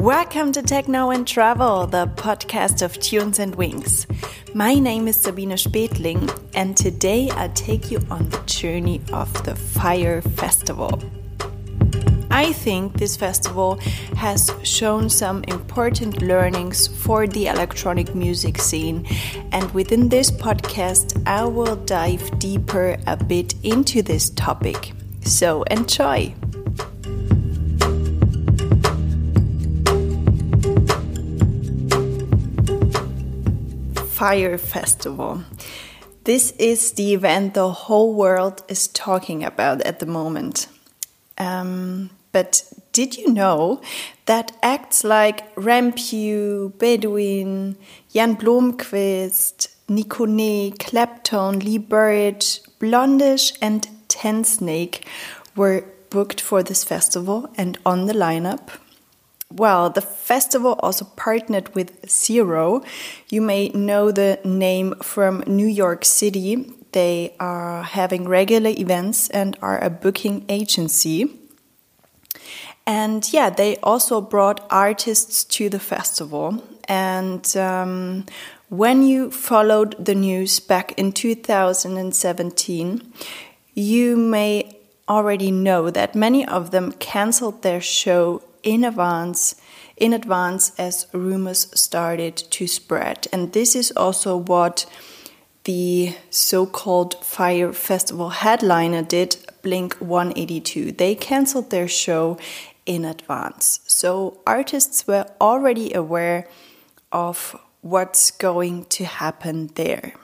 Welcome to Techno and Travel, the podcast of Tunes and Wings. My name is Sabine Spetling, and today I take you on the journey of the Fyre Festival. I think this festival has shown some important learnings for the electronic music scene, and within this podcast, I will dive deeper a bit into this topic. So enjoy! Fyre Festival. This is the event the whole world is talking about at the moment. Um, but did you know that acts like Rampue, Bedouin, Jan Blomqvist, Nicone, Clapton, Lee Burridge, Blond:ish, and Ten Tensnake were booked for this festival and on the lineup? Well, the festival also partnered with Zero. You may know the name from New York City. They are having regular events and are a booking agency. And yeah, they also brought artists to the festival. And um, when you followed the news back in 2017, you may already know that many of them cancelled their show in advance in advance as rumors started to spread. And this is also what the so-called Fyre festival headliner did blink 182 they canceled their show in advance. So artists were already aware of what's going to happen there.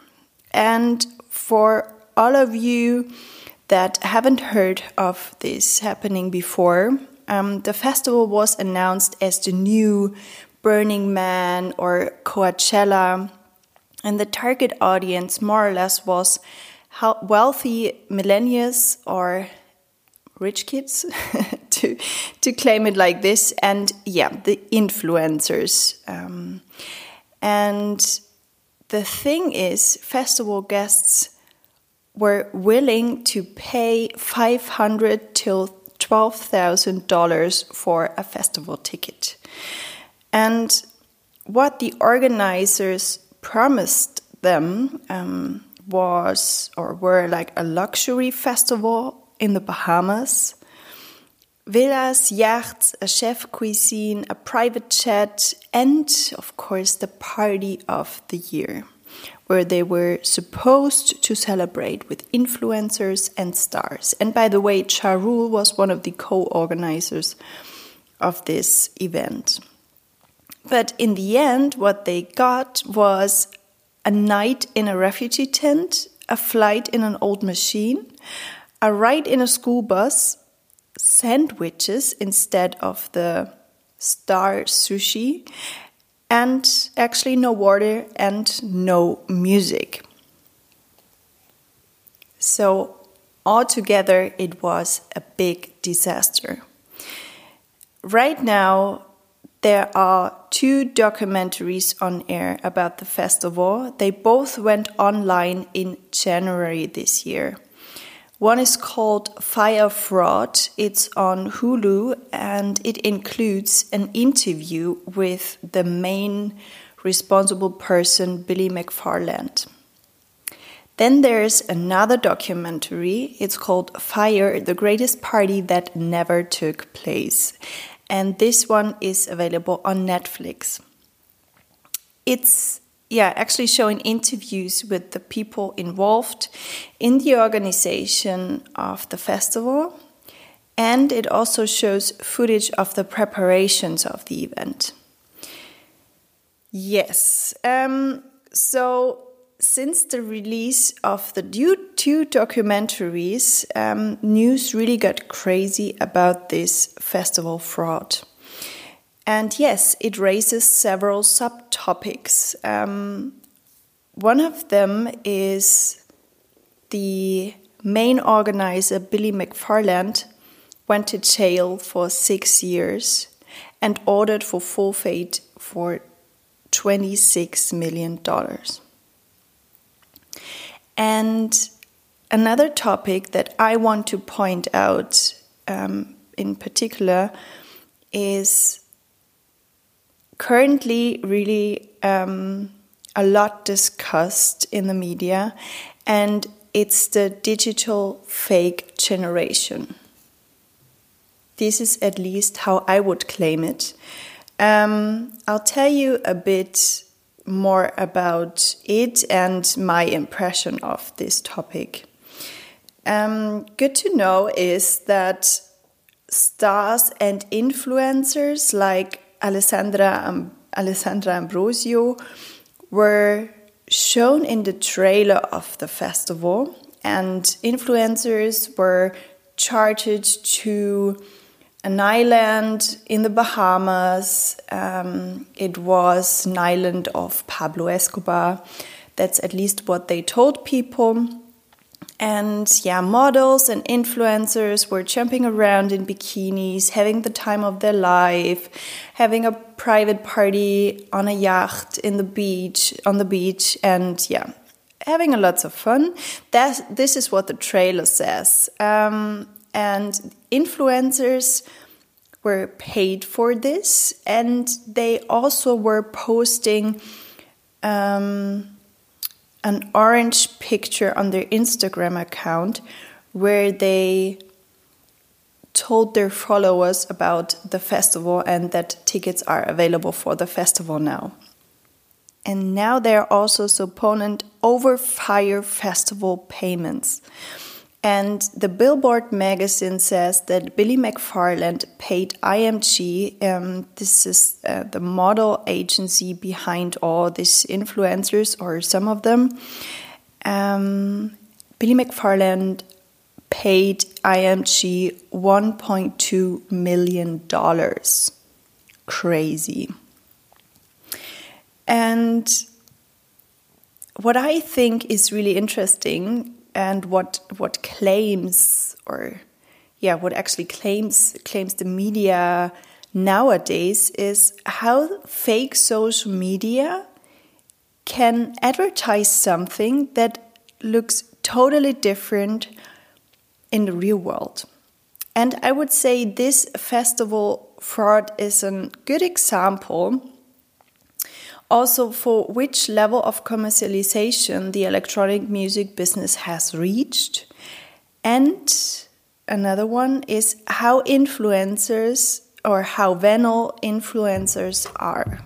And for all of you that haven't heard of this happening before um, the festival was announced as the new Burning Man or Coachella, and the target audience more or less was wealthy millennials or rich kids to to claim it like this. And yeah the influencers um, and the thing is festival guests were willing to pay 500 till $12,000 for a festival ticket. And what the organizers promised them um, was or were like a luxury festival in the Bahamas. Villas, yachts, a chef cuisine, a private jet, and of course the party of the year where they were supposed to celebrate with influencers and stars. And by the way, Ja Rule was one of the co organizers of this event. But in the end, what they got was a night in a refugee tent, a flight in an old machine, a ride in a school bus, sandwiches instead of the star sushi, and actually no water and no music. So, altogether, it was a big disaster. Right now, there are two documentaries on air about the festival. They both went online in January this year. One is called Fyre Fraud. It's on Hulu and it includes an interview with the main responsible person, Billy McFarland. Then there's another documentary. It's called Fyre, the greatest party that never took place. And this one is available on Netflix. It's yeah, actually showing interviews with the people involved in the organization of the festival. And it also shows footage of the preparations of the event. Yes, um, so since the release of the two documentaries, um, news really got crazy about this festival fraud. And yes, it raises several subtopics. Um, one of them is the main organizer, Billy McFarland, went to jail for six years and ordered for forfeit for $26 million. And another topic that I want to point out um, in particular is currently really um, a lot discussed in the media, and it's the digital fake generation. This is at least how I would claim it. Um, I'll tell you a bit more about it and my impression of this topic. Um, good to know is that stars and influencers like Alessandra, um, Alessandra Ambrosio were shown in the trailer of the festival, and influencers were chartered to an island in the Bahamas. Um, it was an island of Pablo Escobar. That's at least what they told people. And yeah, models and influencers were jumping around in bikinis, having the time of their life, having a private party on a yacht in the beach, on the beach, and yeah, having a lots of fun. That this is what the trailer says. Um, and influencers were paid for this, and they also were posting. Um, an orange picture on their Instagram account where they told their followers about the festival and that tickets are available for the festival now. And now they're also subpoenaed over Fyre festival payments. And the Billboard magazine says that Billy McFarland paid IMG, um, this is uh, the model agency behind all these influencers, or some of them. Um, Billy McFarland paid IMG $1.2 million. Crazy. And what I think is really interesting and what what claims or yeah what actually claims claims the media nowadays is how fake social media can advertise something that looks totally different in the real world. And I would say this festival fraud is a good example also for which level of commercialization the electronic music business has reached. And another one is how influencers or how venal influencers are.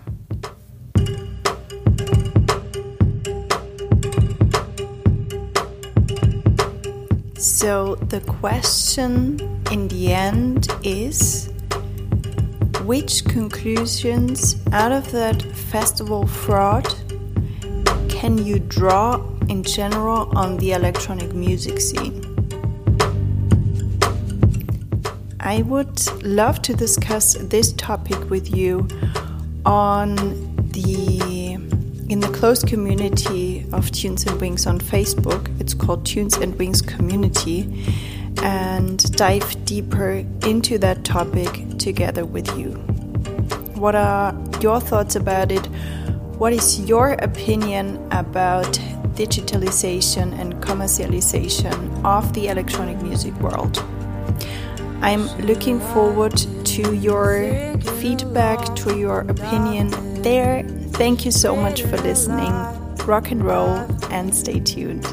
So the question in the end is which conclusions out of that festival fraud can you draw in general on the electronic music scene? I would love to discuss this topic with you on the in the closed community of Tunes and Wings on Facebook. It's called Tunes and Wings Community and dive deeper into that topic together with you. What are your thoughts about it? What is your opinion about digitalization and commercialization of the electronic music world? I'm looking forward to your feedback, to your opinion there. Thank you so much for listening. Rock and roll and stay tuned.